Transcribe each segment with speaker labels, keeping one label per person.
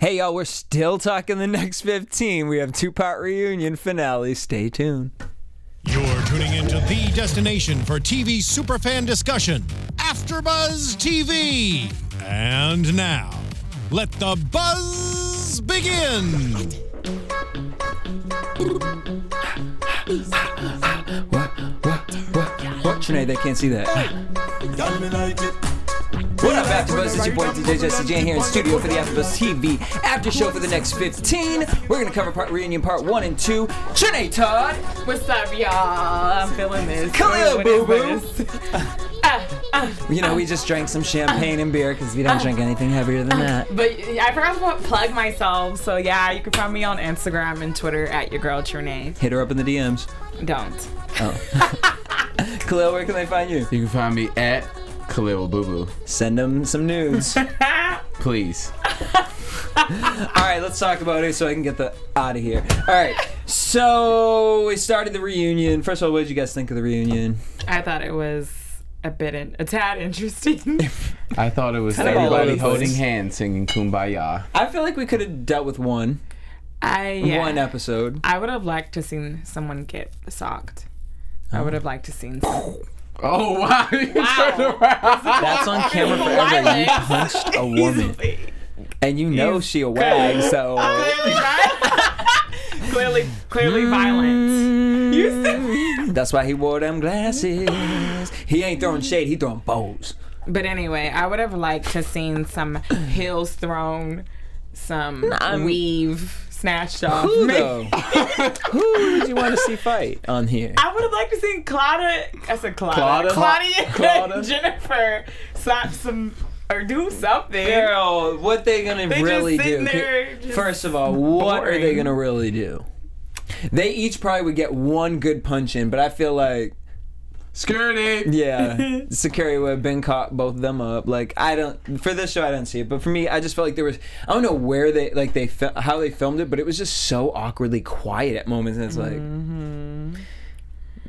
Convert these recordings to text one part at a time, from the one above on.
Speaker 1: Hey, y'all, we're still talking the next 15. We have two part reunion finale. Stay tuned.
Speaker 2: You're tuning into the destination for TV superfan discussion, AfterBuzz TV. And now, let the buzz begin.
Speaker 1: What? What? What? What? Trene, they can't see that. What up, AfterBuzz? It's your boy DJ Jesse Jan here in studio for the AfterBuzz TV after show for the next 15. We're gonna cover part reunion part one and two. Trene Todd,
Speaker 3: What's up, y'all? I'm feeling this.
Speaker 1: Khaliel
Speaker 3: What
Speaker 1: Boo
Speaker 3: is
Speaker 1: Boo.
Speaker 3: this? Ah, ah.
Speaker 1: You know, we just drank some champagne and beer because we don't drink anything heavier than that.
Speaker 3: But I forgot to plug myself, so yeah, you can find me on Instagram and Twitter at your girl Trene.
Speaker 1: Hit her up in the DMs.
Speaker 3: Don't.
Speaker 1: Khaliel, where can they find you?
Speaker 4: You can find me at Khaliel Abooboo.
Speaker 1: Send them some nudes.
Speaker 4: Please.
Speaker 1: All right, let's talk about it so I can get the out of here. All right, so we started the reunion. First of all, what did you guys think of the reunion?
Speaker 3: I thought it was a bit, in, a tad interesting.
Speaker 4: I thought it was
Speaker 1: Kind of all over
Speaker 4: everybody
Speaker 1: the
Speaker 4: holding
Speaker 1: place.
Speaker 4: hands singing Kumbaya.
Speaker 1: I feel like we could have dealt with one,
Speaker 3: I yeah.
Speaker 1: one episode.
Speaker 3: I would have liked to seen someone get socked. I oh. would have liked to seen. Some.
Speaker 4: Oh wow! You turned around.
Speaker 1: That's on camera forever. You
Speaker 3: Violence.
Speaker 1: punched a woman, and you know she a wag, so.
Speaker 3: Clearly, right? clearly, clearly violent. Mm. You said-
Speaker 1: That's why he wore them glasses. He ain't throwing shade. He throwing bows.
Speaker 3: But anyway, I would have liked to seen some heels thrown, some
Speaker 1: I'm-
Speaker 3: weave snatched off.
Speaker 1: Who
Speaker 3: me.
Speaker 1: though? Who would you want to see fight on here?
Speaker 3: I would have liked to see Claudia. I said Claudia.
Speaker 4: Claudia?
Speaker 3: Claudia,
Speaker 4: Claudia?
Speaker 3: and Jennifer slap some or do something.
Speaker 1: Girl, what they gonna
Speaker 3: They just
Speaker 1: really do?
Speaker 3: sitting there just
Speaker 1: First of all, what are they
Speaker 3: boring.
Speaker 1: gonna really do? They each probably would get one good punch in, but I feel like
Speaker 4: Security.
Speaker 1: yeah, security would have been caught both of them up. Like I don't for this show, I didn't see it, but for me, I just felt like there was I don't know where they like they fil- how they filmed it, but it was just so awkwardly quiet at moments, and it's like.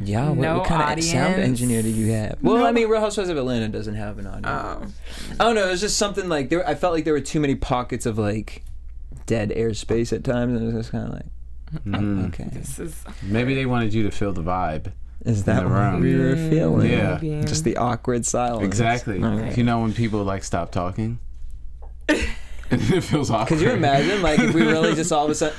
Speaker 1: Yeah, what,
Speaker 3: No
Speaker 1: what kind of sound engineer do you have? Well,
Speaker 3: No.
Speaker 1: I mean, Real Housewives of Atlanta doesn't have an audience.
Speaker 3: Oh.
Speaker 1: I don't know. It was just something like there. I felt like there were too many pockets of like dead airspace at times, and it was just kind of like,
Speaker 4: Mm.
Speaker 1: okay,
Speaker 3: This is
Speaker 4: Maybe they wanted you to feel the vibe.
Speaker 1: Is that
Speaker 4: the
Speaker 1: what
Speaker 4: room.
Speaker 1: we were feeling?
Speaker 4: Yeah.
Speaker 3: maybe.
Speaker 1: just the awkward silence.
Speaker 4: Exactly.
Speaker 1: Okay.
Speaker 4: You know when people like stop talking, and it feels awkward.
Speaker 1: Could you imagine, like, if we really just all of a sudden.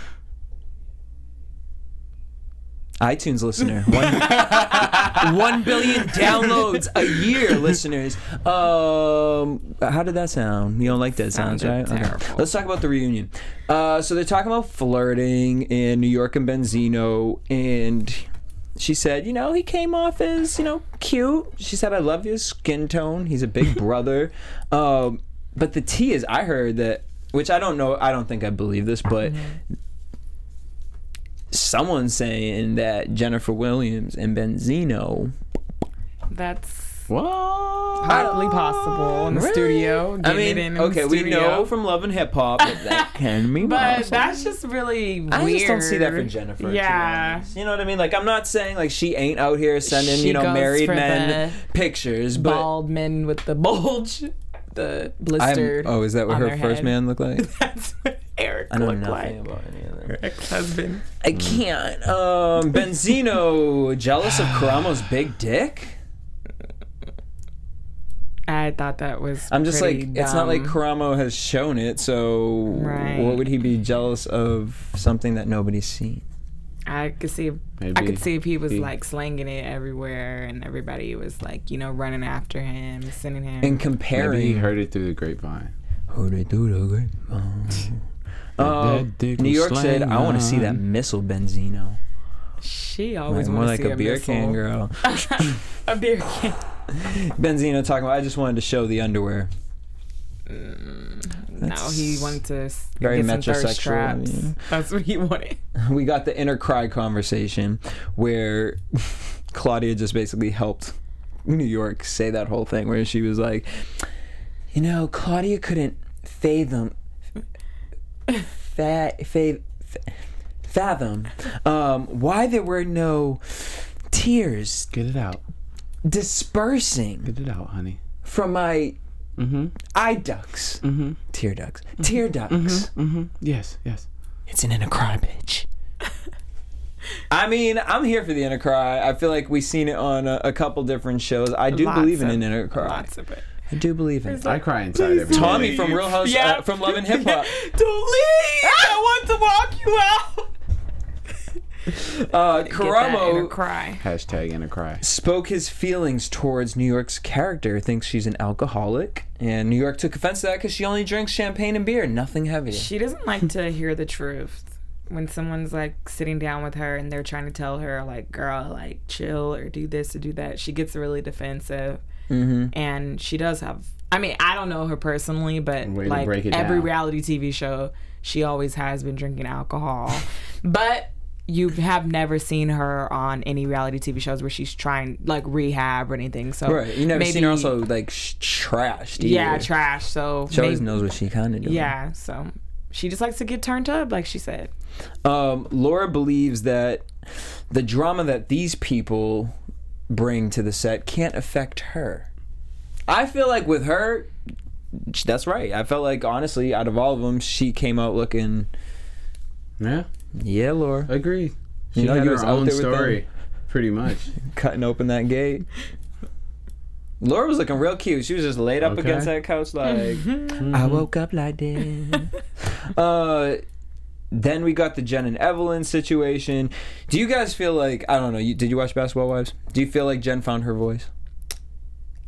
Speaker 1: iTunes listener, one, one billion downloads a year, listeners. Um, how did that sound? You don't like that sounds, right?
Speaker 3: Sounded terrible.
Speaker 1: Let's talk about the reunion. Uh, so they're talking about flirting in New York and Benzino, and she said, you know, he came off as, you know, cute. She said, I love his skin tone. He's a big brother. Um, but the T is, I heard that, which I don't know, I don't think I believe this, but someone's saying that Jennifer Williams and Benzino.
Speaker 3: that's
Speaker 4: What?
Speaker 3: hardly possible in the
Speaker 1: Really?
Speaker 3: studio.
Speaker 1: I mean,
Speaker 3: in
Speaker 1: okay, we know from Love and Hip Hop that that can be
Speaker 3: But
Speaker 1: possible.
Speaker 3: that's just really weird.
Speaker 1: I just don't see that for Jennifer.
Speaker 3: Yeah.
Speaker 1: you know what I mean. Like, I'm not saying like she ain't out here sending
Speaker 3: She
Speaker 1: you know married men pictures, but
Speaker 3: Bald men with the bulge, the
Speaker 1: I'm,
Speaker 3: blister.
Speaker 1: oh, is that what her first
Speaker 3: head.
Speaker 1: man looked like?
Speaker 3: That's what Eric
Speaker 1: I know
Speaker 3: looked
Speaker 1: nothing
Speaker 3: like.
Speaker 1: about any of them.
Speaker 3: Ex-husband.
Speaker 1: I can't. Um, Benzino jealous of Karamo's big dick.
Speaker 3: I thought that was.
Speaker 1: I'm just like,
Speaker 3: pretty
Speaker 1: it's not like
Speaker 3: dumb.
Speaker 1: Karamo has shown it, so
Speaker 3: Right.
Speaker 1: what would he be jealous of something that nobody's seen?
Speaker 3: I could see. I
Speaker 4: Maybe
Speaker 3: could see if he was
Speaker 4: he-
Speaker 3: like slanging it everywhere, and everybody was like, you know, running after him, sending him.
Speaker 1: And comparing,
Speaker 4: Maybe he heard it through the grapevine.
Speaker 1: Who they do the grapevine?
Speaker 4: That um,
Speaker 1: New York said, "I want to see that missile Benzino."
Speaker 3: She always
Speaker 1: More like
Speaker 3: to see
Speaker 1: a beer
Speaker 3: missile.
Speaker 1: can girl.
Speaker 3: a beer can.
Speaker 1: Benzino talking about. I just wanted to show the underwear.
Speaker 3: Mm, no, he wanted to
Speaker 1: very
Speaker 3: get some thirst
Speaker 1: metrosexual, you?
Speaker 3: That's what he wanted.
Speaker 1: we got the inner cry conversation where Claudia just basically helped New York say that whole thing where she was like, you know, Claudia couldn't fathom, fa- fa- fa- fathom um, why there were no tears
Speaker 4: Get it out.
Speaker 1: dispersing
Speaker 4: Get it out, honey.
Speaker 1: from my
Speaker 4: Mm-hmm.
Speaker 1: eye ducts,
Speaker 4: Mm-hmm.
Speaker 1: tear ducts, tear ducts.
Speaker 4: Mm-hmm. Yes, yes.
Speaker 1: It's an inner cry, bitch. I mean, I'm here for the inner cry. I feel like we've seen it on a, a couple different shows. I do
Speaker 3: Lots
Speaker 1: believe in
Speaker 3: of-
Speaker 1: an inner cry.
Speaker 3: Lots of it.
Speaker 1: I do believe in it.
Speaker 4: I cry inside every
Speaker 1: Tommy
Speaker 4: day.
Speaker 1: from Real House,
Speaker 3: Yeah.
Speaker 1: uh, from Love and Hip Hop.
Speaker 3: Don't leave! I want to walk you out.
Speaker 1: Uh,
Speaker 3: Get that inner
Speaker 1: Karamo
Speaker 3: cry.
Speaker 4: Hashtag inner cry.
Speaker 1: spoke his feelings towards New York's character. Thinks she's an alcoholic, and New York took offense to that because she only drinks champagne and beer, nothing heavy.
Speaker 3: She doesn't like to hear the truth. When someone's like sitting down with her and they're trying to tell her like, "Girl, like chill or do this or do that," she gets really defensive.
Speaker 1: Mm-hmm.
Speaker 3: And she does have. I mean, I don't know her personally, but
Speaker 4: Way to
Speaker 3: like
Speaker 4: break it
Speaker 3: every
Speaker 4: down.
Speaker 3: reality TV show, she always has been drinking alcohol. but you have never seen her on any reality TV shows where she's trying like rehab or anything. So
Speaker 1: Right, you never
Speaker 3: maybe,
Speaker 1: seen her also like sh- trashed.
Speaker 3: Yeah,
Speaker 1: either.
Speaker 3: trash. So
Speaker 1: She always knows what she kind of doing.
Speaker 3: Yeah, so she just likes to get turned up, like she said.
Speaker 1: Um, Laura believes that the drama that these people bring to the set can't affect her. I feel like with her, that's right. I felt like honestly, out of all of them, she came out looking,
Speaker 4: Yeah,
Speaker 1: yeah, Laura,
Speaker 4: agreed.
Speaker 1: You
Speaker 4: She
Speaker 1: know,
Speaker 4: had
Speaker 1: you
Speaker 4: her
Speaker 1: was
Speaker 4: own
Speaker 1: there with them.
Speaker 4: story, pretty much.
Speaker 1: cutting open that gate. Laura was looking real cute. She was just laid up
Speaker 4: Okay.
Speaker 1: against that couch, like I woke up like this. uh, then we got the Jen and Evelyn situation. Do you guys feel like I don't know? You, did you watch Basketball Wives? Do you feel like Jen found her voice?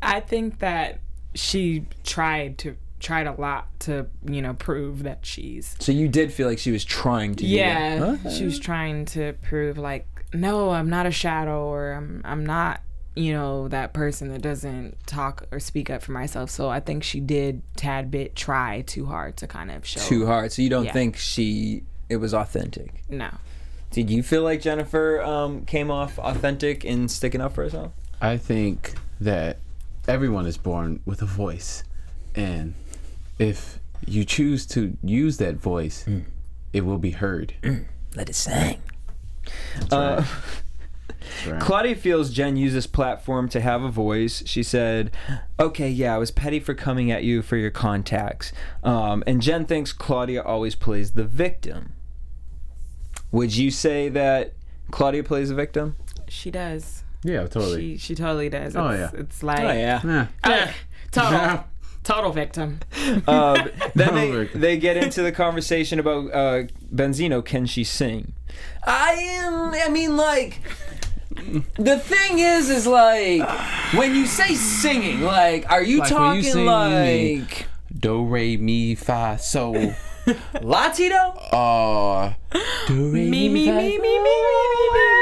Speaker 3: I think that she tried to tried a lot to, you know, prove that she's
Speaker 1: So you did feel like she was trying to.
Speaker 3: Yeah.
Speaker 1: Huh?
Speaker 3: She was trying to prove like, no, I'm not a shadow or I'm I'm not, you know, that person that doesn't talk or speak up for myself. So I think she did tad bit try too hard to kind of show
Speaker 1: too hard. So you don't
Speaker 3: Yeah.
Speaker 1: think she it was authentic?
Speaker 3: No.
Speaker 1: Did you feel like Jennifer um, came off authentic in sticking up for herself?
Speaker 4: I think that everyone is born with a voice, and if you choose to use that voice,
Speaker 1: Mm.
Speaker 4: it will be heard.
Speaker 1: Let it sing.
Speaker 4: That's
Speaker 1: Uh,
Speaker 4: right. That's right.
Speaker 1: Claudia feels Jen used this platform to have a voice. She said, "Okay, yeah, I was petty for coming at you for your contacts." Um, and Jen thinks Claudia always plays the victim. Would you say that Claudia plays the victim?
Speaker 3: She does.
Speaker 4: yeah, totally.
Speaker 3: She she totally does. It's,
Speaker 4: Oh, yeah.
Speaker 3: It's like Oh
Speaker 4: yeah.
Speaker 3: uh, total total victim.
Speaker 1: Um, then they,
Speaker 4: Victim.
Speaker 1: they get into the conversation about uh, Benzino. Can she sing? I am. I mean, like. The thing is, is like when you say singing, like, are you
Speaker 4: Like
Speaker 1: talking
Speaker 4: you sing,
Speaker 1: like
Speaker 4: Do re mi fa so.
Speaker 1: Latino?
Speaker 4: Uh, do re
Speaker 3: me, me,
Speaker 4: fa-
Speaker 3: me, me, me, me, me, me.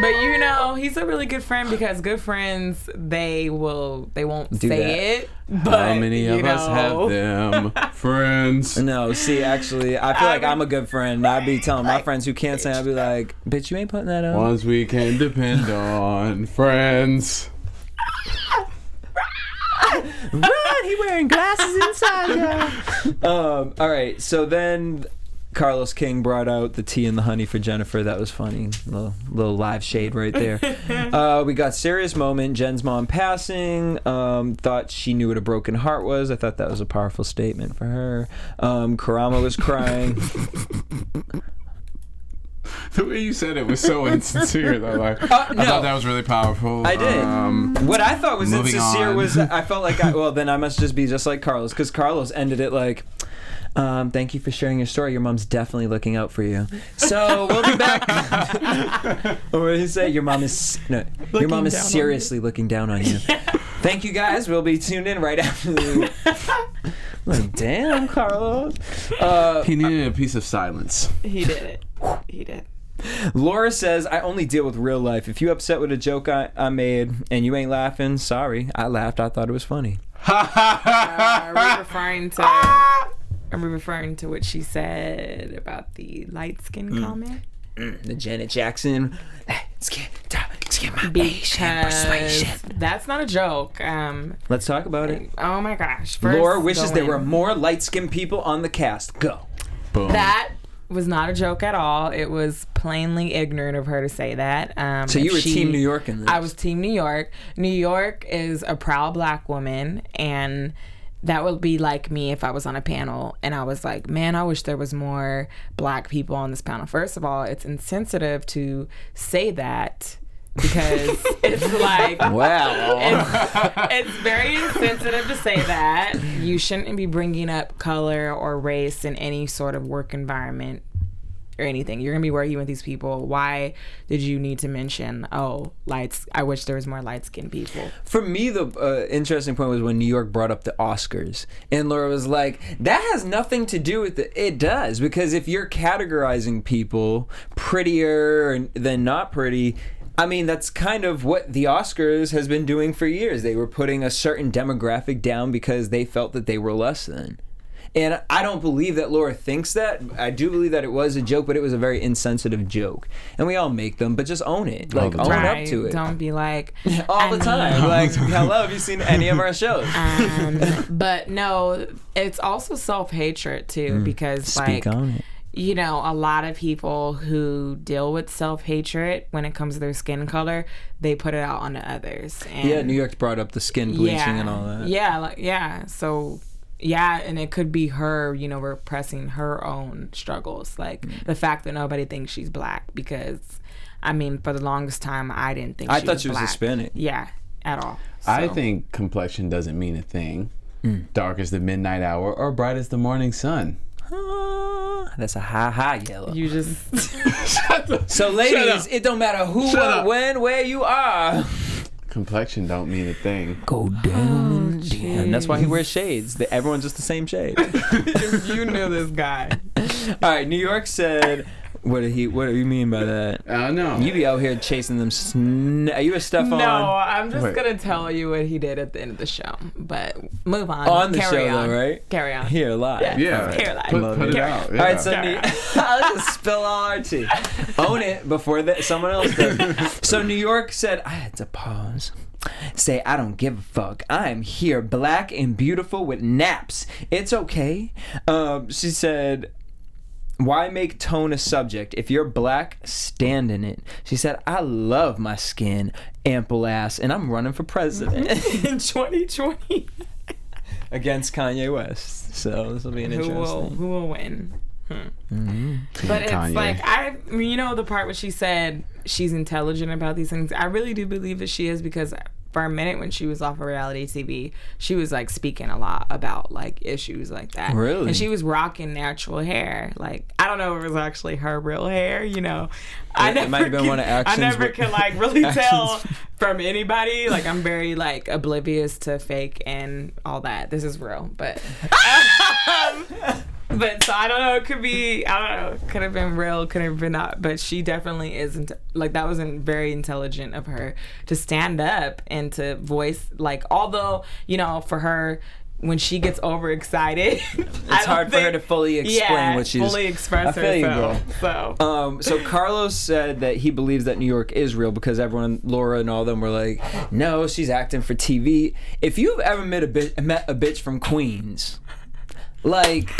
Speaker 3: But you know, he's a really good friend because good friends they will they won't
Speaker 1: Do
Speaker 3: say
Speaker 1: that.
Speaker 3: it. But
Speaker 4: How many
Speaker 3: you
Speaker 4: of us have them friends?
Speaker 1: No, see, actually, I feel like
Speaker 3: I-
Speaker 1: I'm a good friend. I'd be telling my friends who can't sing, I'd be like, bitch, you ain't putting that on.
Speaker 4: Ones we can depend on, friends.
Speaker 1: Run, he wearing glasses inside. Yeah. um. All right. So then, Carlos King brought out the tea and the honey for Jennifer. That was funny. Little, little live shade right there. uh, we got serious moment. Jen's mom passing. Um, thought she knew what a broken heart was. I thought that was a powerful statement for her. Um, Karamo was crying.
Speaker 4: The way you said it was so insincere, though. Like,
Speaker 1: Uh,
Speaker 4: I thought that was really powerful.
Speaker 1: I did.
Speaker 4: Um,
Speaker 1: What I thought was
Speaker 4: Moving
Speaker 1: insincere
Speaker 4: on.
Speaker 1: was I felt like I, well then I must just be just like Carlos because Carlos ended it like. Um, thank you for sharing your story. Your mom's definitely looking out for you. So we'll be back. what did he say? Your mom is no. your mom is seriously looking down on you. Thank you guys. We'll be tuned in right after. The, like, damn, Carlos. Uh,
Speaker 4: he needed a piece of silence.
Speaker 3: he did it. He did.
Speaker 1: Laura says, I only deal with real life. If you upset with a joke I, I made and you ain't laughing, sorry. I laughed. I thought it was funny.
Speaker 3: Are we referring to? Are we referring to what she said about the light skin
Speaker 1: Mm.
Speaker 3: comment?
Speaker 1: The Janet Jackson. Let's get, let's get my Asian
Speaker 3: Because
Speaker 1: persuasion.
Speaker 3: that's not a joke. Um,
Speaker 1: Let's talk about it.
Speaker 3: oh my gosh. First,
Speaker 1: Laura wishes there were more light skinned people on the cast. Go.
Speaker 4: Boom.
Speaker 3: that was not a joke at all. It was plainly ignorant of her to say that. Um,
Speaker 1: So you were
Speaker 3: she-
Speaker 1: Team New York in this.
Speaker 3: I was Team New York. New York is a proud black woman, and that would be like me if I was on a panel and I was like, man, I wish there was more black people on this panel. First of all, it's insensitive to say that because it's like
Speaker 1: Wow.
Speaker 3: it's, it's very insensitive to say that. You shouldn't be bringing up color or race in any sort of work environment or anything. You're gonna be working with these people. Why did you need to mention? Oh, lights. I wish there was more light skinned people.
Speaker 1: For me, the uh, interesting point was when New York brought up the Oscars, and Laura was like, "That has nothing to do with it." It does because if you're categorizing people prettier than not pretty. I mean, that's kind of what the Oscars has been doing for years. They were putting a certain demographic down because they felt that they were less than. And I don't believe that Laura thinks that. I do believe that it was a joke, but it was a very insensitive joke. And we all make them, but just own it. Like, own
Speaker 4: time.
Speaker 1: up to it.
Speaker 3: Don't be like
Speaker 1: all the time.
Speaker 3: mean-
Speaker 1: Like, hello, have you seen any of our shows?
Speaker 3: um, but no, it's also self hatred too because
Speaker 1: Mm. Speak
Speaker 3: like
Speaker 1: on it.
Speaker 3: you know, a lot of people who deal with self hatred when it comes to their skin color, they put it out onto others. And
Speaker 1: Yeah, New York's brought up the skin bleaching and all that.
Speaker 3: Yeah, like yeah. So yeah, and it could be her, you know, repressing her own struggles. Like
Speaker 1: Mm.
Speaker 3: the fact that nobody thinks she's black because I mean, for the longest time I didn't think
Speaker 1: I
Speaker 3: she
Speaker 1: thought
Speaker 3: was
Speaker 1: she was
Speaker 3: black.
Speaker 1: Hispanic.
Speaker 3: Yeah, at all.
Speaker 4: I think complexion doesn't mean a thing.
Speaker 1: Hmm.
Speaker 4: Dark as the midnight hour or bright as the morning sun.
Speaker 1: Ah, that's a high, high yellow.
Speaker 3: you just Shut
Speaker 1: So, ladies, it don't matter who,
Speaker 4: Shut
Speaker 1: what,
Speaker 4: up.
Speaker 1: when, where you are.
Speaker 4: Complexion don't mean a thing.
Speaker 1: Go down, down. That's why he wears shades. The- Everyone's just the same shade.
Speaker 3: if you knew this guy.
Speaker 1: all right, New York said. What did he? What do you mean by that?
Speaker 4: I know.
Speaker 1: You be out here chasing them. Sn- are you a Stefan?
Speaker 3: No, I'm just
Speaker 4: Wait.
Speaker 3: gonna tell you what he did at the end of the show. But move on.
Speaker 1: On the
Speaker 3: Carry
Speaker 1: show,
Speaker 3: on.
Speaker 1: though, right?
Speaker 3: Carry on.
Speaker 1: Here live.
Speaker 4: yeah.
Speaker 3: Here, like,
Speaker 4: put,
Speaker 1: Love
Speaker 4: put
Speaker 1: it.
Speaker 4: it out.
Speaker 1: All right, so
Speaker 3: Carry
Speaker 1: New- I'll just spill all our tea. Own it before that someone else does. So New York said, I had to pause. Say, I don't give a fuck. I am here, black and beautiful with naps. It's okay. Um, she said, why make tone a subject? If you're black, stand in it. She said, I love my skin, ample ass, and I'm running for president
Speaker 3: in 2020,
Speaker 1: against Kanye West. So this will be an
Speaker 3: who
Speaker 1: interesting.
Speaker 3: will who will win?
Speaker 1: Mm-hmm.
Speaker 3: But it's
Speaker 4: Kanye.
Speaker 3: like I, you know, the part where she said she's intelligent about these things. I really do believe that she is because for a minute when she was off of reality TV, she was like speaking a lot about like issues like that.
Speaker 1: Really?
Speaker 3: And she was rocking natural hair. Like I don't know if it was actually her real hair. You know, I
Speaker 1: It- it
Speaker 3: never
Speaker 1: might have been
Speaker 3: can-
Speaker 1: one of Action's
Speaker 3: I never can like really tell from anybody. Like I'm very like oblivious to fake and all that. This is real, but. um, but so I don't know. It could be. I don't know. Could have been real. Could have been not. But she definitely isn't. Like that wasn't very intelligent of her to stand up and to voice. Like although you know, for her. When she gets overexcited,
Speaker 1: It's hard for her to fully explain
Speaker 3: yeah,
Speaker 1: what she's
Speaker 3: fully express
Speaker 1: I feel you,
Speaker 3: herself. So
Speaker 1: Um, so Carlos said that he believes that New York is real because everyone, Laura and all them, were like, "No, she's acting for TV." If you've ever met a bitch, met a bitch from Queens, like.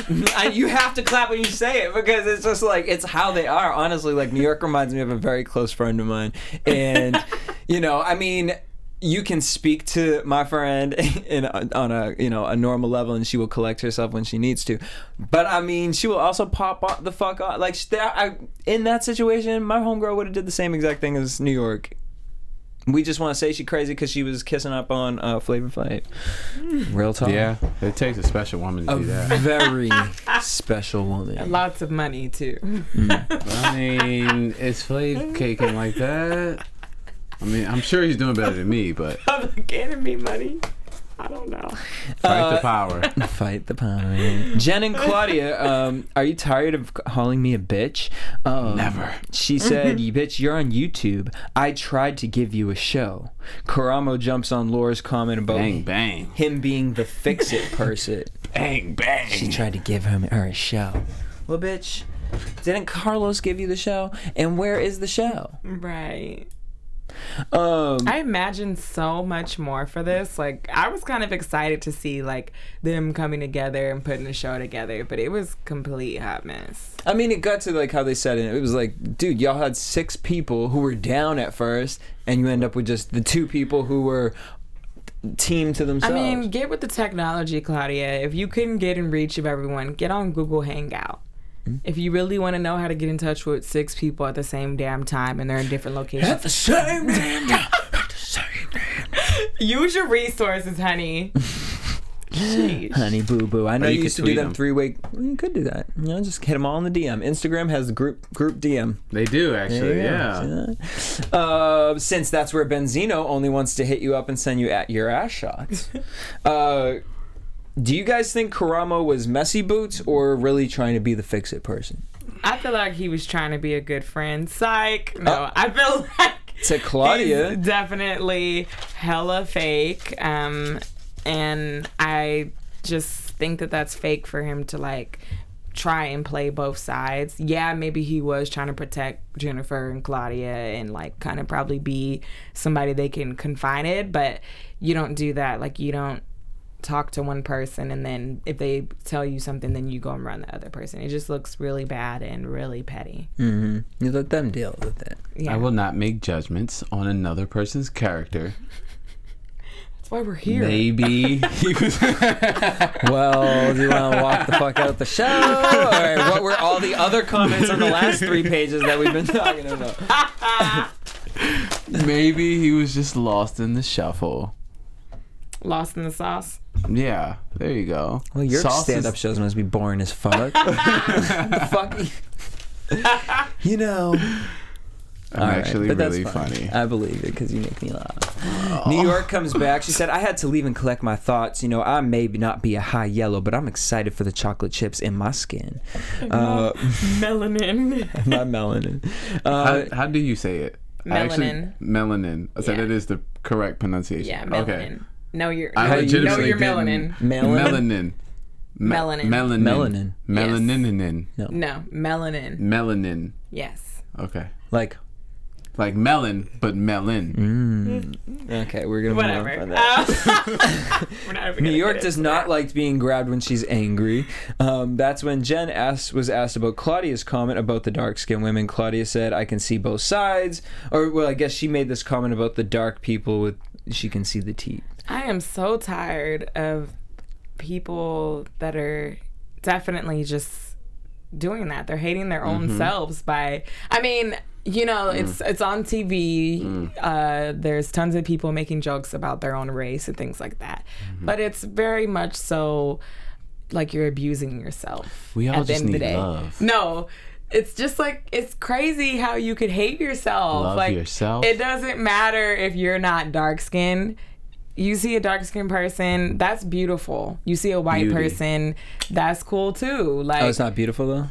Speaker 1: I, you have to clap when you say it because it's just like it's how they are. Honestly, like New York reminds me of a very close friend of mine, and you know, I mean, you can speak to my friend in on a you know a normal level, and she will collect herself when she needs to. But I mean, she will also pop the fuck off. Like that, I, in that situation, my homegirl would have did the same exact thing as New York. We just want to say she crazy because she was kissing up on uh, Flavor Flav. Real talk.
Speaker 4: Yeah, it takes a special woman to
Speaker 1: A
Speaker 4: do that.
Speaker 1: very special woman.
Speaker 3: lots of money too.
Speaker 4: I mean, is Flav caking like that? I mean, I'm sure he's doing better than me, but
Speaker 3: Public enemy money. I don't know.
Speaker 4: fight the
Speaker 1: Uh,
Speaker 4: power.
Speaker 1: Fight the power. Jen and Claudia, um, are you tired of calling me a bitch? Um,
Speaker 4: Never.
Speaker 1: She said, "You bitch, you're on YouTube. I tried to give you a show." Karamo jumps on Laura's comment about
Speaker 4: Bang bang,
Speaker 1: him being the fix-it person.
Speaker 4: bang bang.
Speaker 1: She tried to give him her a show. Well, bitch, didn't Carlos give you the show? And where is the show?
Speaker 3: Right.
Speaker 1: Um,
Speaker 3: I imagine so much more for this. Like I was kind of excited to see like them coming together and putting a show together, but it was complete hot mess.
Speaker 1: I mean, it got to like how they said it. It was like, dude, y'all had six people who were down at first, and you end up with just the two people who were team to themselves.
Speaker 3: I mean, get with the technology, Claudia. If you couldn't get in reach of everyone, get on Google Hangout.
Speaker 1: Hmm?
Speaker 3: If you really want to know how to get in touch with six people at the same damn time and they're in different locations,
Speaker 1: at the same damn time. At the same damn
Speaker 3: use your resources, honey. Sheesh.
Speaker 1: Honey boo boo. I know
Speaker 4: Or you
Speaker 1: you used to do
Speaker 4: tweet
Speaker 1: them
Speaker 4: 'em.
Speaker 1: three way. Well, you could do that. You know, just hit them all in the DM. Instagram has the group group DM.
Speaker 4: They do actually,
Speaker 1: There you go.
Speaker 4: yeah.
Speaker 1: Uh, since that's where Benzino only wants to hit you up and send you at your ass shots. uh, do you guys think Karamo was messy boots or really trying to be the fix it person?
Speaker 3: I feel like he was trying to be a good friend. Psych. No, I feel like
Speaker 1: To Claudia.
Speaker 3: definitely hella fake. Um, and I just think that that's fake for him to like try and play both sides. Yeah, maybe he was trying to protect Jennifer and Claudia and like kind of probably be somebody they can confine it, but you don't do that. Like you don't talk to one person and then if they tell you something then you go and run the other person. It just looks really bad and really petty.
Speaker 1: Mm-hmm. You let them deal with it.
Speaker 3: Yeah.
Speaker 4: I will not make judgments on another person's character.
Speaker 3: That's why we're here.
Speaker 4: Maybe he was.
Speaker 1: Well, do you want to walk the fuck out the show? Or what were all the other comments on the last three pages that we've been talking about?
Speaker 4: maybe he was just lost in the shuffle.
Speaker 3: Lost in the sauce.
Speaker 4: Yeah, there you go.
Speaker 1: Well, your
Speaker 4: Sauce
Speaker 1: stand-up shows must be boring as fuck. the fuck? you know.
Speaker 4: I'm
Speaker 1: All right,
Speaker 4: actually
Speaker 1: but that's
Speaker 4: really
Speaker 1: fine.
Speaker 4: funny.
Speaker 1: I believe it because you make me laugh. New York comes back. She said, I had to leave and collect my thoughts. You know, I may not be a high yellow, but I'm excited for the chocolate chips in my skin. Uh,
Speaker 3: Melanin.
Speaker 1: my melanin. Uh,
Speaker 4: how, how do you say it? I actually-
Speaker 3: Melanin.
Speaker 4: melanin. I said
Speaker 3: Yeah.
Speaker 4: it is the correct pronunciation.
Speaker 3: Yeah, melanin. No, you're.
Speaker 4: I
Speaker 3: no, you know
Speaker 4: legitimately
Speaker 3: your
Speaker 4: didn't-
Speaker 3: melanin.
Speaker 1: Melanin?
Speaker 4: Melanin.
Speaker 3: Melanin.
Speaker 4: Melanin.
Speaker 1: Melanin.
Speaker 4: Melanin.
Speaker 3: No, melanin.
Speaker 4: Melanin.
Speaker 3: Yes.
Speaker 4: Okay.
Speaker 1: like,
Speaker 4: Like melon, but melon.
Speaker 1: okay, we're going to move on from that.
Speaker 3: Uh, we're not even
Speaker 1: New York does
Speaker 3: into
Speaker 1: not
Speaker 3: that.
Speaker 1: like being grabbed when she's angry. Um, that's when Jen asked, was asked about Claudia's comment about the dark skinned women. Claudia said, I can see both sides. Or, well, I guess she made this comment about the dark people with, she can see the teeth.
Speaker 3: I am so tired of people that are definitely just doing that. They're hating their own
Speaker 1: Mm-hmm.
Speaker 3: selves by I mean, you know,
Speaker 1: Mm.
Speaker 3: it's it's on TV. Uh, there's tons of people making jokes about their own race and things like that.
Speaker 1: Mm-hmm.
Speaker 3: But it's very much so like you're abusing yourself.
Speaker 4: We all
Speaker 3: at the
Speaker 4: just
Speaker 3: end of the
Speaker 4: need
Speaker 3: day.
Speaker 4: love.
Speaker 3: No. It's just like it's crazy how you could hate yourself.
Speaker 4: Love
Speaker 3: like
Speaker 4: yourself.
Speaker 3: it doesn't matter if you're not dark skinned. You see a dark skinned person, that's beautiful. You see a white
Speaker 4: Beauty.
Speaker 3: person, that's cool too. Like
Speaker 1: Oh, it's not beautiful though?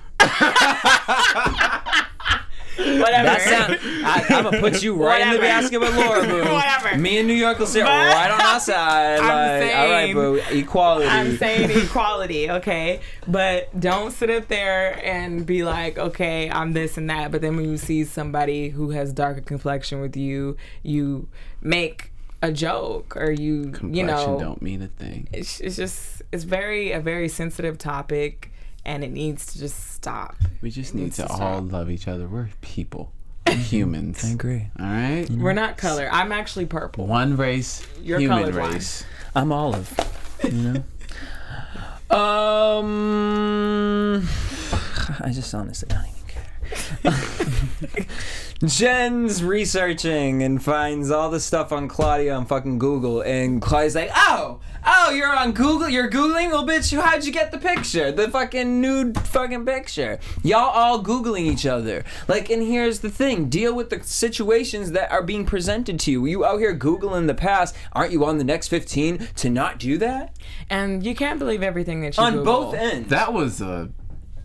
Speaker 3: whatever.
Speaker 1: That sound, I, I'm gonna put you right in the
Speaker 3: Whatever.
Speaker 1: basket with Laura, boo.
Speaker 3: Whatever.
Speaker 1: Me and New York will sit
Speaker 3: But-
Speaker 1: right on our side.
Speaker 3: I'm
Speaker 1: like, all right, boo, equality.
Speaker 3: I'm saying equality, okay? But don't sit up there and be like, okay, I'm this and that. But then when you see somebody who has darker complexion with you, you make a joke or you,
Speaker 4: Complexion
Speaker 3: you know,
Speaker 4: don't mean a thing.
Speaker 3: it's, it's just it's very a very sensitive topic and it needs to just stop.
Speaker 4: We just need to
Speaker 3: to
Speaker 4: all love each other. We're people. We're humans.
Speaker 1: I agree.
Speaker 4: All right?
Speaker 3: We're not color. I'm actually purple.
Speaker 4: One race,
Speaker 3: You're
Speaker 4: human
Speaker 3: colorblind.
Speaker 4: race.
Speaker 1: I'm olive. You know. um, I just honestly don't even care. Jen's researching and finds all the stuff on Claudia on fucking Google, and Claudia's like, "Oh, oh, you're on Google. You're googling. Well, bitch, how'd you get the picture? The fucking nude fucking picture. Y'all all googling each other. Like, and here's the thing: deal with the situations that are being presented to you. You out here googling the past. Aren't you on the next 15 to not do that
Speaker 3: And you can't believe everything that you
Speaker 1: on
Speaker 3: Google.
Speaker 1: both ends?
Speaker 4: That was a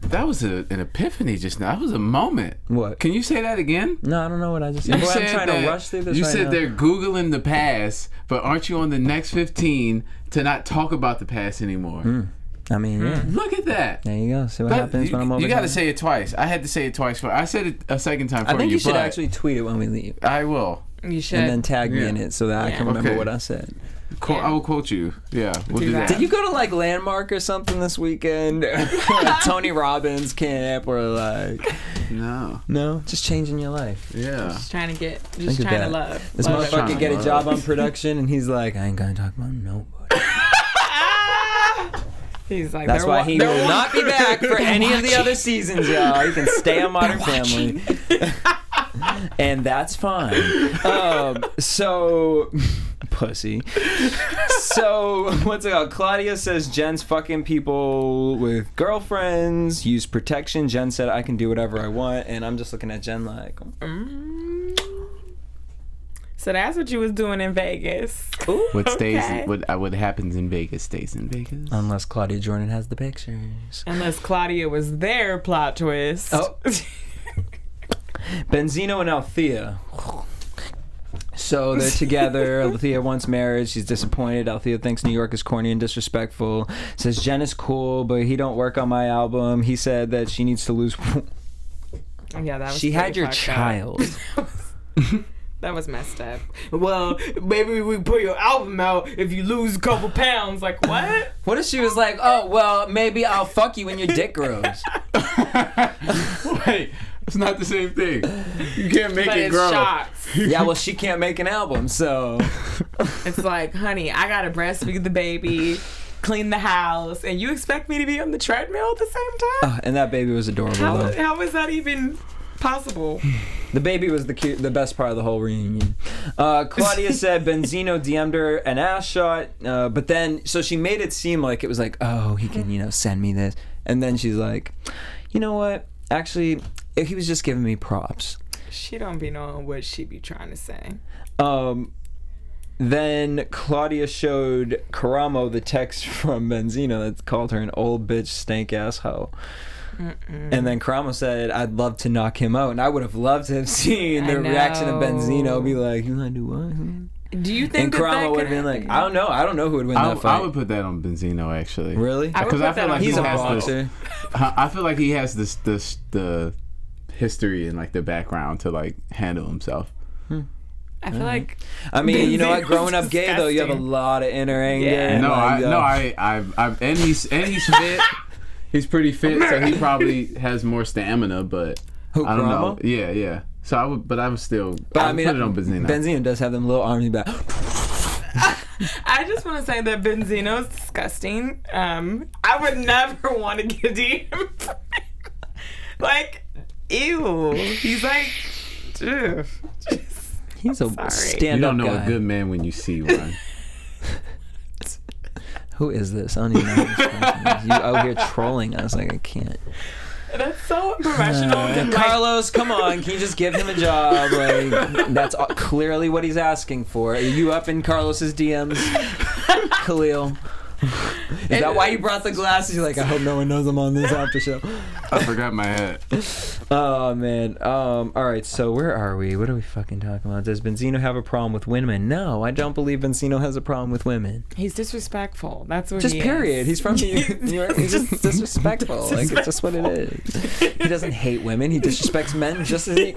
Speaker 4: that was a, an epiphany just now. That was a moment.
Speaker 1: What?
Speaker 4: Can you say that again?
Speaker 1: no, I don't know what I just
Speaker 4: You
Speaker 1: said. I'm
Speaker 4: said
Speaker 1: trying
Speaker 4: that-
Speaker 1: to rush through this.
Speaker 4: You
Speaker 1: right
Speaker 4: said
Speaker 1: now.
Speaker 4: they're googling the past, but aren't you on the next 15 to not talk about the past anymore?
Speaker 1: Hmm. I mean, yeah.
Speaker 4: Look at that.
Speaker 1: There you go. See what
Speaker 4: But
Speaker 1: happens
Speaker 4: you,
Speaker 1: when I'm over.
Speaker 4: you got to say it twice. I had to say it twice. For I said it a second time for
Speaker 1: I think you should actually tweet it when we leave,
Speaker 4: I will.
Speaker 3: You should.
Speaker 1: and then tag me in it so that I can remember
Speaker 4: Okay.
Speaker 1: what I said.
Speaker 4: Quote,
Speaker 3: Yeah.
Speaker 4: I will quote you. Yeah, we'll
Speaker 3: Do
Speaker 4: do,
Speaker 3: that.
Speaker 4: that.
Speaker 1: Did you go to like Landmark or something this weekend? like Tony Robbins camp or like
Speaker 4: No.
Speaker 1: no, just changing your life.
Speaker 4: Yeah.
Speaker 3: just trying to get, just
Speaker 1: at
Speaker 3: trying to love.
Speaker 1: This
Speaker 3: love
Speaker 1: motherfucker
Speaker 3: everyone.
Speaker 1: get a job on production and he's like, I ain't gonna talk about nobody.
Speaker 3: He's like,
Speaker 1: That's why
Speaker 3: wa-
Speaker 1: he will
Speaker 3: wa-
Speaker 1: not be back for any of the other seasons, y'all. He can stay on Modern Family. and that's fine. Um, so, pussy. So, what's it called? Claudia says Jen's fucking people with girlfriends, use protection. Jen said, I can do whatever I want. And I'm just looking at Jen like,
Speaker 3: Mm. So that's what you was doing in Vegas.
Speaker 1: ooh.
Speaker 4: What stays?
Speaker 3: Okay.
Speaker 4: What uh, what happens in Vegas stays in Vegas.
Speaker 1: Unless Claudia Jordan has the pictures.
Speaker 3: Unless Claudia was there, plot twist.
Speaker 1: Oh. Benzino and Althea. So they're together. Althea wants marriage. She's disappointed. Althea thinks New York is corny and disrespectful. Says Jen is cool, but he don't work on my album. He said that she needs to lose.
Speaker 3: yeah, that was
Speaker 1: she had your child.
Speaker 3: That was messed up. Well, maybe we put your album out if you lose a couple pounds. Like what?
Speaker 1: What if she was like, "Oh well, maybe I'll fuck you when your dick grows."
Speaker 4: Wait, it's not the same thing. You can't make
Speaker 3: But
Speaker 4: it
Speaker 3: it's
Speaker 4: grow.
Speaker 3: shots.
Speaker 1: yeah, well, she can't make an album, so
Speaker 3: It's like, honey, I gotta breastfeed the baby, clean the house, and you expect me to be on the treadmill at the same time?
Speaker 1: Uh, and that baby was adorable.
Speaker 3: How,
Speaker 1: though.
Speaker 3: how is that even possible?
Speaker 1: The baby was the cute, the best part of the whole reunion. Uh, Claudia said Benzino DM'd her an ass shot, uh, but then so she made it seem like it was like, oh, he can you know send me this, and then she's like, you know what? Actually, he was just giving me props.
Speaker 3: She don't be knowing what she be trying to say.
Speaker 1: Um, then Claudia showed Karamo the text from Benzino that called her an old bitch, stank ass hoe. And then Karamo said, "I'd love to knock him out," and I would have loved to have seen the reaction of. Benzino be like, "You want to do what?"
Speaker 3: Do you think that that
Speaker 1: Karamo would have been like, "I don't know. I don't know who would win
Speaker 4: I,
Speaker 1: that fight."
Speaker 4: I would put that on Benzino actually.
Speaker 1: really?
Speaker 4: Because I
Speaker 3: put
Speaker 4: feel like
Speaker 3: on
Speaker 4: he
Speaker 1: He's a
Speaker 4: has
Speaker 1: boxer.
Speaker 4: I feel like he has this this the history and like the background to like handle himself.
Speaker 3: I feel like
Speaker 1: I mean, you know what? Growing up gay though, you have a lot of inner anger.
Speaker 3: Yeah.
Speaker 4: No, I
Speaker 1: like, uh,
Speaker 4: no, I, I, I, and he's and he's fit. he's pretty fit, so he probably has more stamina. But
Speaker 1: Who,
Speaker 4: I don't know. Yeah, yeah. So I would, but I would still.
Speaker 1: But
Speaker 4: I
Speaker 1: I mean,
Speaker 4: put it on Benzino.
Speaker 1: Benzino does have them little arms back.
Speaker 3: I just want to say that Benzino's disgusting. Um, I would never want to get a DM. like, ew. He's like, ugh. Just-
Speaker 1: He's a
Speaker 3: Sorry.
Speaker 1: stand-up
Speaker 4: you don't know
Speaker 1: guy.
Speaker 4: a good man when you see one.
Speaker 1: Who is this? I don't even know who this person is. You out here trolling us like I can't.
Speaker 3: That's so unprofessional. to, like,
Speaker 1: Carlos, come on! Can you just give him a job? Like that's uh, clearly what he's asking for. Are you up in Carlos's DMs, Khaliel? Is that why you brought the glasses? You're like, I hope no one knows I'm on this after show.
Speaker 4: I forgot my hat.
Speaker 1: Oh man. Um. All right. So where are we? What are we fucking talking about? Does Benzino have a problem with women? No, I don't believe Benzino has a problem with women.
Speaker 3: he's disrespectful. That's what
Speaker 1: Just
Speaker 3: he
Speaker 1: period.
Speaker 3: Is.
Speaker 1: He's from New York. He's just disrespectful. Like it's just what it is. He doesn't hate women. He disrespects men just as he.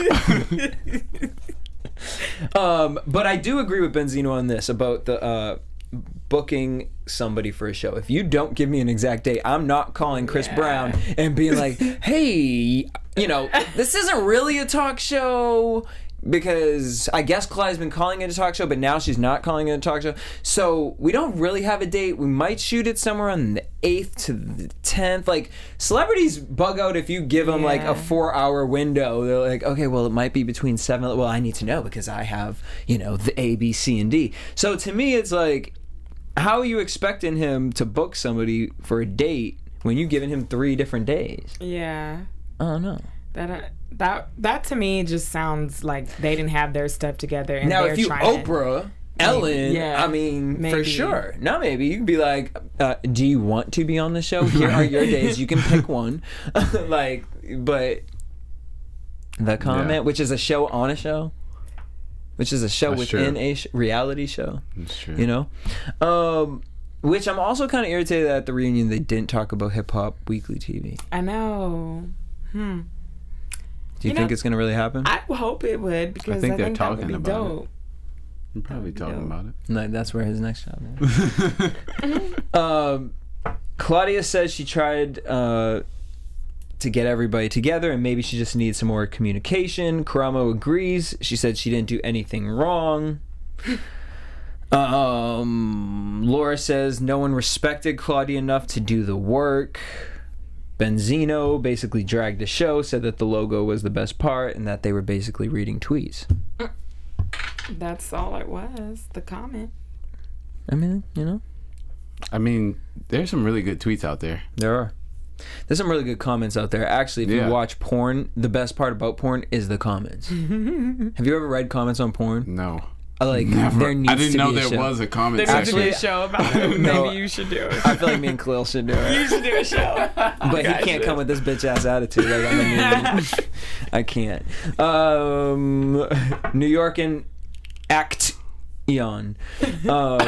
Speaker 1: um, but I do agree with Benzino on this about the uh, booking somebody for a show. If you don't give me an exact date, I'm not calling Chris
Speaker 3: Yeah.
Speaker 1: Brown and being like, "Hey, you know, this isn't really a talk show." Because I guess Clyde's been calling it a talk show, but now she's not calling it a talk show. So we don't really have a date. We might shoot it somewhere on the 8th to the 10th. Like, celebrities bug out if you give them like a four hour window. They're like, okay, well, it might be between seven. Well, I need to know because I have, you know, the A, B, C, and D. So to me, it's like, how are you expecting him to book somebody for a date when you've given him three different days?
Speaker 3: Yeah.
Speaker 1: I don't know.
Speaker 3: That uh, that that to me just sounds like they didn't have their stuff together. And
Speaker 1: now,
Speaker 3: they're
Speaker 1: if you
Speaker 3: trying to-
Speaker 1: Oprah, Ellen,
Speaker 3: yeah,
Speaker 1: I mean, for sure. Now, maybe you can be like, uh, "Do you want to be on the show? Here are your days. You can pick one." like, but the comment,
Speaker 4: Yeah.
Speaker 1: which is a show on a show, which is a show
Speaker 4: That's
Speaker 1: within
Speaker 4: true.
Speaker 1: a sh- reality show.
Speaker 4: That's true.
Speaker 1: You know, um, Which I'm also kind of irritated that at the reunion they didn't talk about hip hop weekly TV.
Speaker 3: I know. Hmm.
Speaker 1: Do you,
Speaker 3: You
Speaker 1: think
Speaker 3: know-
Speaker 1: it's gonna really happen?
Speaker 3: I hope it would because I
Speaker 4: think
Speaker 3: think,
Speaker 4: they're
Speaker 3: that
Speaker 4: talking
Speaker 3: would be
Speaker 4: about it.
Speaker 3: dope.
Speaker 4: I'm probably talking
Speaker 3: dope.
Speaker 4: about it.
Speaker 1: No, that's where his next job is. um, Claudia says she tried uh, to get everybody together and maybe she just needs some more communication. Karamo agrees. She said she didn't do anything wrong. Um, Laura says no one respected Claudia enough to do the work. Benzino basically dragged the show, said that the logo was the best part and that they were basically reading tweets.
Speaker 3: That's all it was. The comment.
Speaker 1: I mean, you know.
Speaker 4: I mean, there's some really good tweets out there.
Speaker 1: There are. There's some really good comments out there. Actually, if
Speaker 4: Yeah.
Speaker 1: you watch porn, the best part about porn is the comments. Have you ever read comments on porn?
Speaker 4: No.
Speaker 1: I like
Speaker 4: Never.
Speaker 1: there needs
Speaker 4: I didn't
Speaker 1: to
Speaker 4: know
Speaker 1: be a
Speaker 4: there
Speaker 1: show.
Speaker 4: was a comment
Speaker 3: There needs to
Speaker 4: section.
Speaker 3: be a show about it.
Speaker 1: No.
Speaker 3: Maybe you should do it.
Speaker 1: I feel like me and Khaliel should do it, You
Speaker 3: should do a show.
Speaker 1: but he can't come with this bitch ass attitude. Like I'm a new- I can't. Um, New York and Act Eon. Um,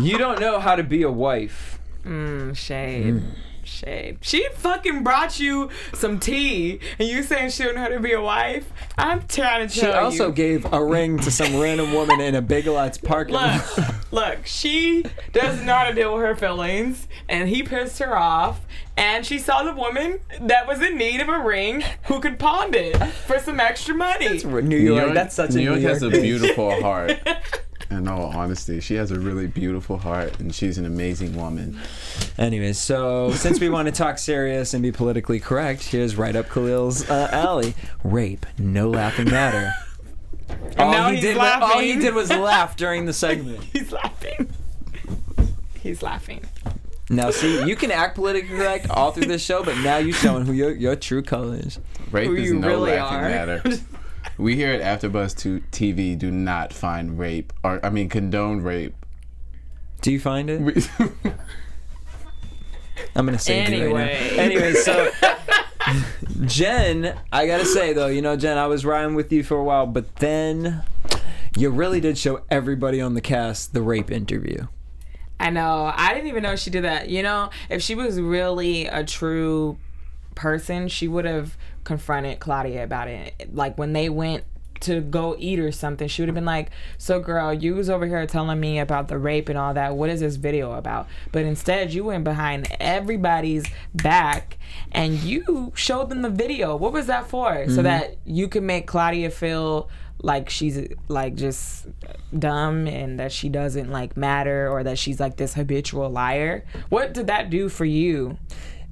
Speaker 1: you don't know how to be a wife.
Speaker 3: Mm, shade. Shade. She fucking brought you some tea, and you saying she don't know how to be a wife? I'm trying to tell you.
Speaker 1: She also
Speaker 3: you.
Speaker 1: gave a ring to some random woman in a Big Lots parking lot.
Speaker 3: Look, look, she doesn't know how to deal with her feelings, and he pissed her off. And she saw the woman that was in need of a ring who could pawn it for some extra money.
Speaker 1: New York, that's such
Speaker 4: New
Speaker 1: a
Speaker 4: York
Speaker 1: New York
Speaker 4: has a beautiful heart. In all honesty, she has a really beautiful heart, and she's an amazing woman.
Speaker 1: Anyways, so since we want to talk serious and be politically correct, here's right up Khaliel's uh, alley: rape, no laughing matter. all
Speaker 3: now
Speaker 1: he
Speaker 3: he's
Speaker 1: did, wa- all he did was laugh during the segment.
Speaker 3: He's laughing. He's laughing.
Speaker 1: Now, see, you can act politically correct all through this show, but now you're showing who your your true color is.
Speaker 4: Rape
Speaker 3: Who
Speaker 4: is
Speaker 3: you
Speaker 4: no
Speaker 3: really
Speaker 4: laughing
Speaker 3: are.
Speaker 4: matter. We here at AfterBuzz to TV do not find rape, or I mean, condone rape.
Speaker 1: Do you find it?
Speaker 4: We-
Speaker 1: I'm gonna say it right
Speaker 3: Anyway.
Speaker 1: now. Anyway, so Jen, I gotta say though, you know, Jen, I was riding with you for a while, but then you really did show everybody on the cast the rape interview.
Speaker 3: I know. I didn't even know she did that. You know, if she was really a true person, she would have confronted Claudia about it. Like when they went to go eat or something, she would have been like, "So, girl, you was over here telling me about the rape and all that. What is this video about?" But instead, you went behind everybody's back and you showed them the video. What was that for? So mm-hmm. that you could make Claudia feel like she's like just dumb and that she doesn't like matter or that she's like this habitual liar. What did that do for you?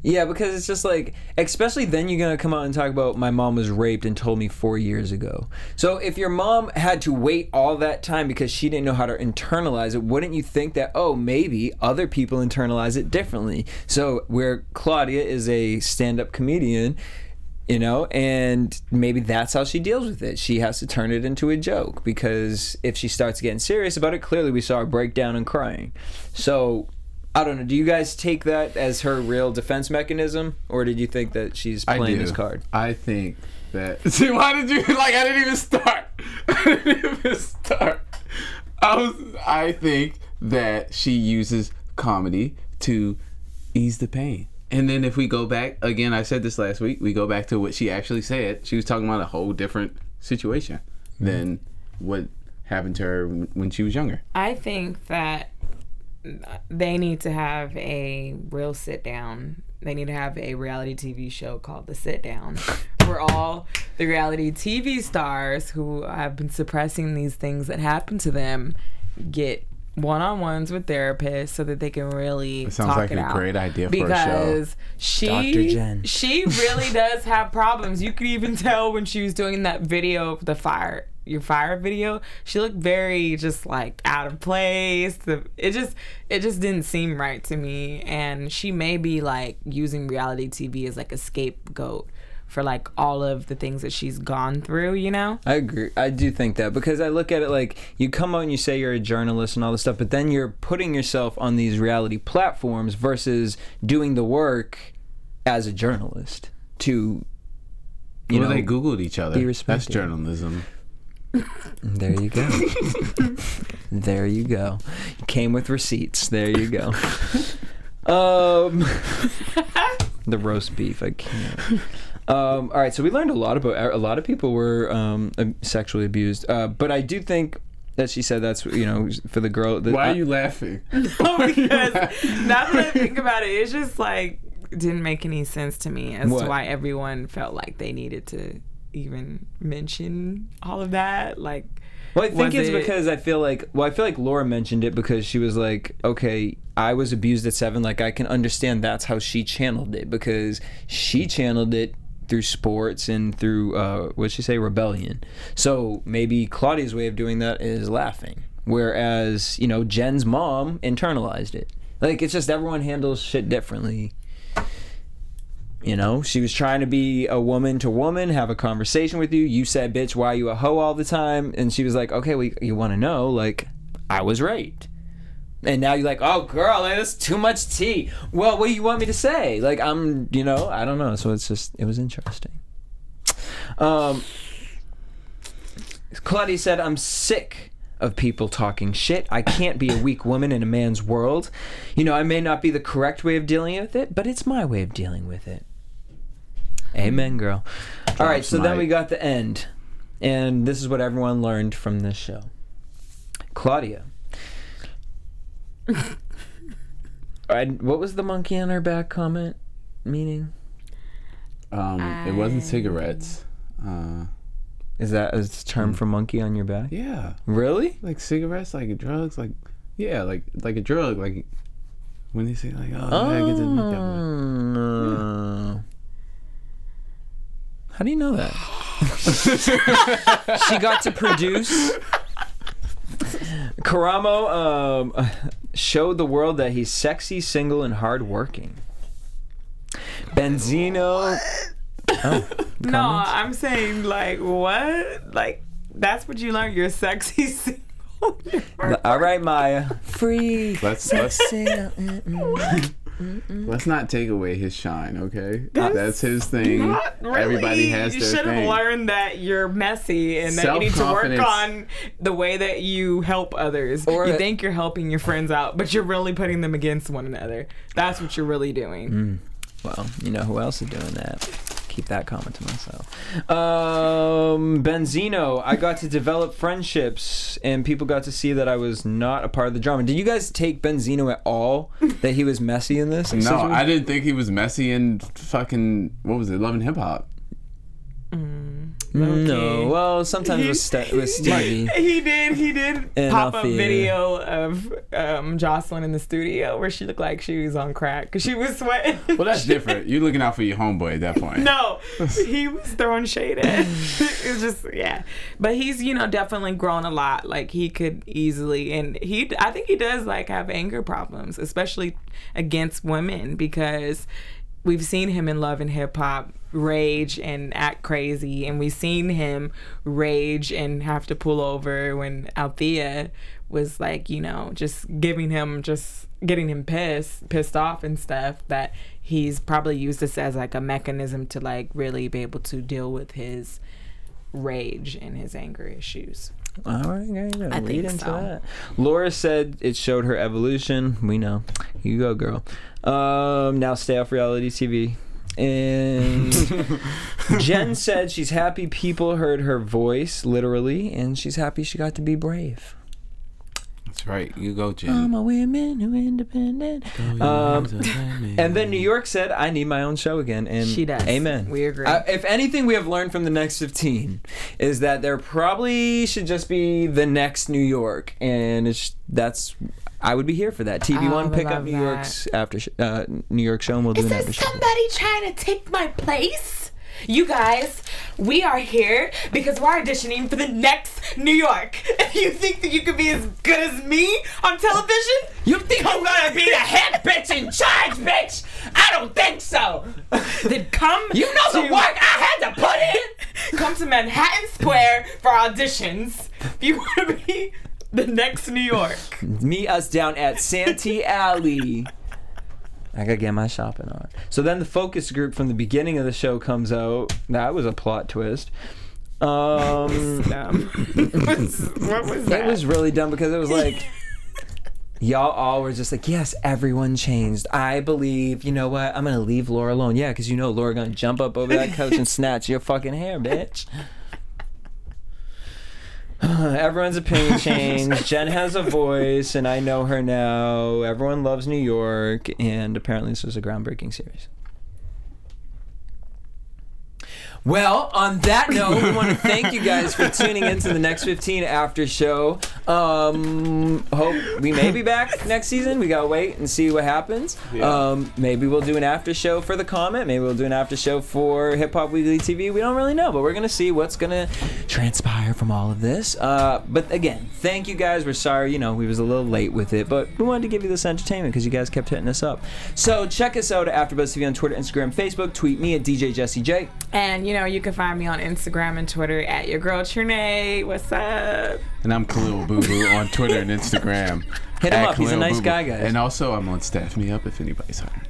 Speaker 1: Yeah, because it's just like, especially then you're gonna come out and talk about my mom was raped and told me four years ago. So if your mom had to wait all that time because she didn't know how to internalize it, wouldn't you think that oh maybe other people internalize it differently? So where Claudia is a stand-up comedian. You know, and maybe that's how she deals with it. She has to turn it into a joke because if she starts getting serious about it, clearly we saw her break down and crying. So I don't know. Do you guys take that as her real defense mechanism, or did you think that she's playing this card?
Speaker 4: I think that. See, why did you like? I didn't even start. I didn't even start. I was. I think that she uses comedy to ease the pain. And then if we go back again, I said this last week. We go back to what she actually said. She was talking about a whole different situation than what happened to her when when she was younger.
Speaker 3: I think that they need to have a real sit down. They need to have a reality TV show called The Sit Down, where all the reality TV stars who have been suppressing these things that happen to them get one on ones with therapists so that they can really
Speaker 4: It sounds
Speaker 3: talk
Speaker 4: like
Speaker 3: it
Speaker 4: a
Speaker 3: out.
Speaker 4: great idea for a show.
Speaker 3: because
Speaker 1: Dr.
Speaker 3: she
Speaker 1: Jen.
Speaker 3: she really does have problems. You could even tell when she was doing that video of the fire your fire video, she looked very just like out of place. The, it just it just didn't seem right to me. And she may be like using reality TV as like a scapegoat for like all of the things that she's gone through, you know?
Speaker 1: I agree. I do think that because I look at it like you come out and you say you're a journalist and all this stuff, but then you're putting yourself on these reality platforms versus doing the work as a journalist to, you
Speaker 4: well,
Speaker 1: know,
Speaker 4: they Googled each other.
Speaker 1: be
Speaker 4: That's journalism.
Speaker 1: There you go. There you go. Came with receipts. There you go. um, the roast beef. I can't. Um, all right, so we learned a lot about a lot of people were um, sexually abused, uh, but I do think that she said that's you know for the girl. That,
Speaker 4: Why are you laughing?
Speaker 3: No, because now that I think about it, it's just like didn't make any sense to me as
Speaker 1: What?
Speaker 3: to why everyone felt like they needed to even mention all of that. Like,
Speaker 1: Well, I think it's
Speaker 3: it-
Speaker 1: because I feel like well, I feel like Laura mentioned it because she was like, okay, I was abused at seven. Like I can understand that's how she channeled it because she channeled it through sports and through uh, what'd she say, rebellion. So maybe Claudia's way of doing that is laughing, whereas you know Jen's mom internalized it. Like it's just everyone handles shit differently. You know, she was trying to be a woman to woman, have a conversation with you. You said, "Bitch, why you a hoe all the time?" And she was like, "Okay, well, you want to know? Like, I was raped." And now you're like, "Oh, girl, that's too much tea." Well, what do you want me to say? Like, I'm, you know, I don't know. So it's just, it was interesting. Um, Claudia said, "I'm sick." Of people talking shit. I can't be a weak woman in a man's world. You know, I may not be the correct way of dealing with it, but it's my way of dealing with it. Amen, girl. All right, so then we got the end. And this is what everyone learned from this show. Claudia. I, what was the monkey on her back comment meaning?
Speaker 4: Um, it wasn't cigarettes. Uh,
Speaker 1: Is that a term for monkey on your back?
Speaker 4: yeah,
Speaker 1: Really?
Speaker 4: like cigarettes, like drugs, like yeah, like like a drug, like when they say like, oh, I gotta get this monkey out of it.
Speaker 1: How do you know that? she got to produce. Karamo um, showed the world that he's sexy, single, and hardworking. Benzino. Oh,
Speaker 3: no,
Speaker 1: comments?
Speaker 3: I'm saying like what? Like that's what you learned. You're sexy. single.
Speaker 1: All right, Maya. Free.
Speaker 4: Let's let's uh, mm, mm.
Speaker 1: Single.
Speaker 4: let's not take away his shine, okay? That's, his thing.
Speaker 3: Not really.
Speaker 4: Everybody has
Speaker 3: You
Speaker 4: their
Speaker 3: should have learned that you're messy and that you need to work on the way that you help others.
Speaker 1: Or-
Speaker 3: you think you're helping your friends out, but you're really putting them against one another. That's what you're really doing. Mm.
Speaker 1: Well, you know who else is doing that? Keep that comment to myself. Um, Benzino, I got to develop friendships, and people got to see that I was not a part of the drama. Did you guys take Benzino at all? that he was messy in this?
Speaker 4: No, I didn't think he was messy and fucking what was it? Love and Hip Hop.
Speaker 1: No. Well, sometimes with, Ste- with Stevie.
Speaker 3: He did. He did
Speaker 1: And
Speaker 3: pop
Speaker 1: off
Speaker 3: up video of um, Joseline in the studio where she looked like she was on crack because she was sweating.
Speaker 4: Well, that's different. You're looking out for your homeboy at that point.
Speaker 3: No, he was throwing shade at. it's just yeah, but he's you know definitely grown a lot. Like he could easily, and he I think he does like have anger problems, especially against women because we've seen him in Love and Hip Hop rage and act crazy, and we've seen him rage and have to pull over when Althea was like you know just giving him just getting him pissed pissed off and stuff that he's probably used this as like a mechanism to like really be able to deal with his rage and his anger issues
Speaker 1: All right.
Speaker 3: I think
Speaker 1: into
Speaker 3: so.
Speaker 1: that. Laura said it showed her evolution. We know. You go, girl. Um, now stay off reality TV. And Jen said she's happy people heard her voice, literally, and she's happy she got to be brave.
Speaker 4: That's right. You go,
Speaker 1: I'm
Speaker 4: Jen.
Speaker 1: a women who independent. Um, and then New York said, "I need my own show again." And
Speaker 3: She does.
Speaker 1: Amen.
Speaker 3: We agree.
Speaker 1: Uh, if anything, we have learned from the next 15 is that there probably should just be the next New York, and it's that's. I would be here for that. TV
Speaker 3: I
Speaker 1: One
Speaker 3: would
Speaker 1: pick up
Speaker 3: love
Speaker 1: New
Speaker 3: that.
Speaker 1: York's after sh- uh, New York show, and we'll do an after show.
Speaker 3: trying to take my place? You guys, we are here because we're auditioning for the next New York. If you think that you could be as good as me on television,
Speaker 1: You think
Speaker 3: I'm gonna be the head bitch in charge, bitch? I don't think so. then come.
Speaker 1: You know the work I had to put in.
Speaker 3: Come to Manhattan Square for auditions. If you want to be the next New York.
Speaker 1: Meet us down at Santee Alley. I gotta get my shopping on. So then the focus group from the beginning of the show comes out. That was a plot twist. Um,
Speaker 3: what was that?
Speaker 1: it was really dumb because it was like. Y'all all were just like, yes, everyone changed. I believe, you know what? I'm gonna leave Laura alone. Yeah, because you know Laura gonna jump up over that couch and snatch your fucking hair, bitch. Everyone's opinion changed. Jen has a voice, and I know her now. Everyone loves New York, and apparently this was a groundbreaking series. Well, on that note, we want to thank you guys for tuning in to the next 15 after show. Um, hope we may be back next season. We gotta wait and see what happens.
Speaker 4: Yeah.
Speaker 1: Um, maybe we'll do an after show for the comment. Maybe we'll do an after show for Hip Hop Weekly TV. We don't really know, but we're gonna see what's gonna transpire from all of this. Uh, but again, thank you guys. We're sorry, you know, we was a little late with it, but we wanted to give you this entertainment because you guys kept hitting us up. So check us out at AfterBuzz TV on Twitter, Instagram, Facebook. Tweet me at DJ Jesse J.
Speaker 3: And you know, you can find me on Instagram and Twitter at your girl Trene. What's up?
Speaker 4: And I'm Khaliel Boo Boo on Twitter and Instagram.
Speaker 1: Hit him
Speaker 4: At
Speaker 1: up. He's a nice
Speaker 4: Boo Boo.
Speaker 1: guy, guys.
Speaker 4: And also, I'm on Staff Me Up if anybody's hiring.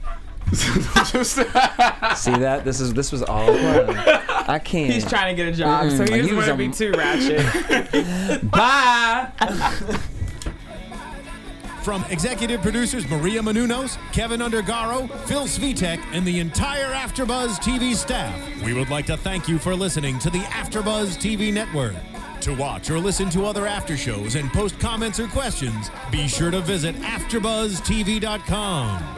Speaker 4: Just-
Speaker 1: See that? This is this was all planned. I can't.
Speaker 3: He's trying to get a job, so
Speaker 1: Mm,
Speaker 3: he
Speaker 1: he
Speaker 3: doesn't want to be too ratchet.
Speaker 1: Bye.
Speaker 2: From executive producers Maria Menounos, Kevin Undergaro, Phil Svitek, and the entire AfterBuzz TV staff, we would like to thank you for listening to the AfterBuzz TV network. To watch or listen to other after shows and post comments or questions, be sure to visit AfterBuzzTV.com.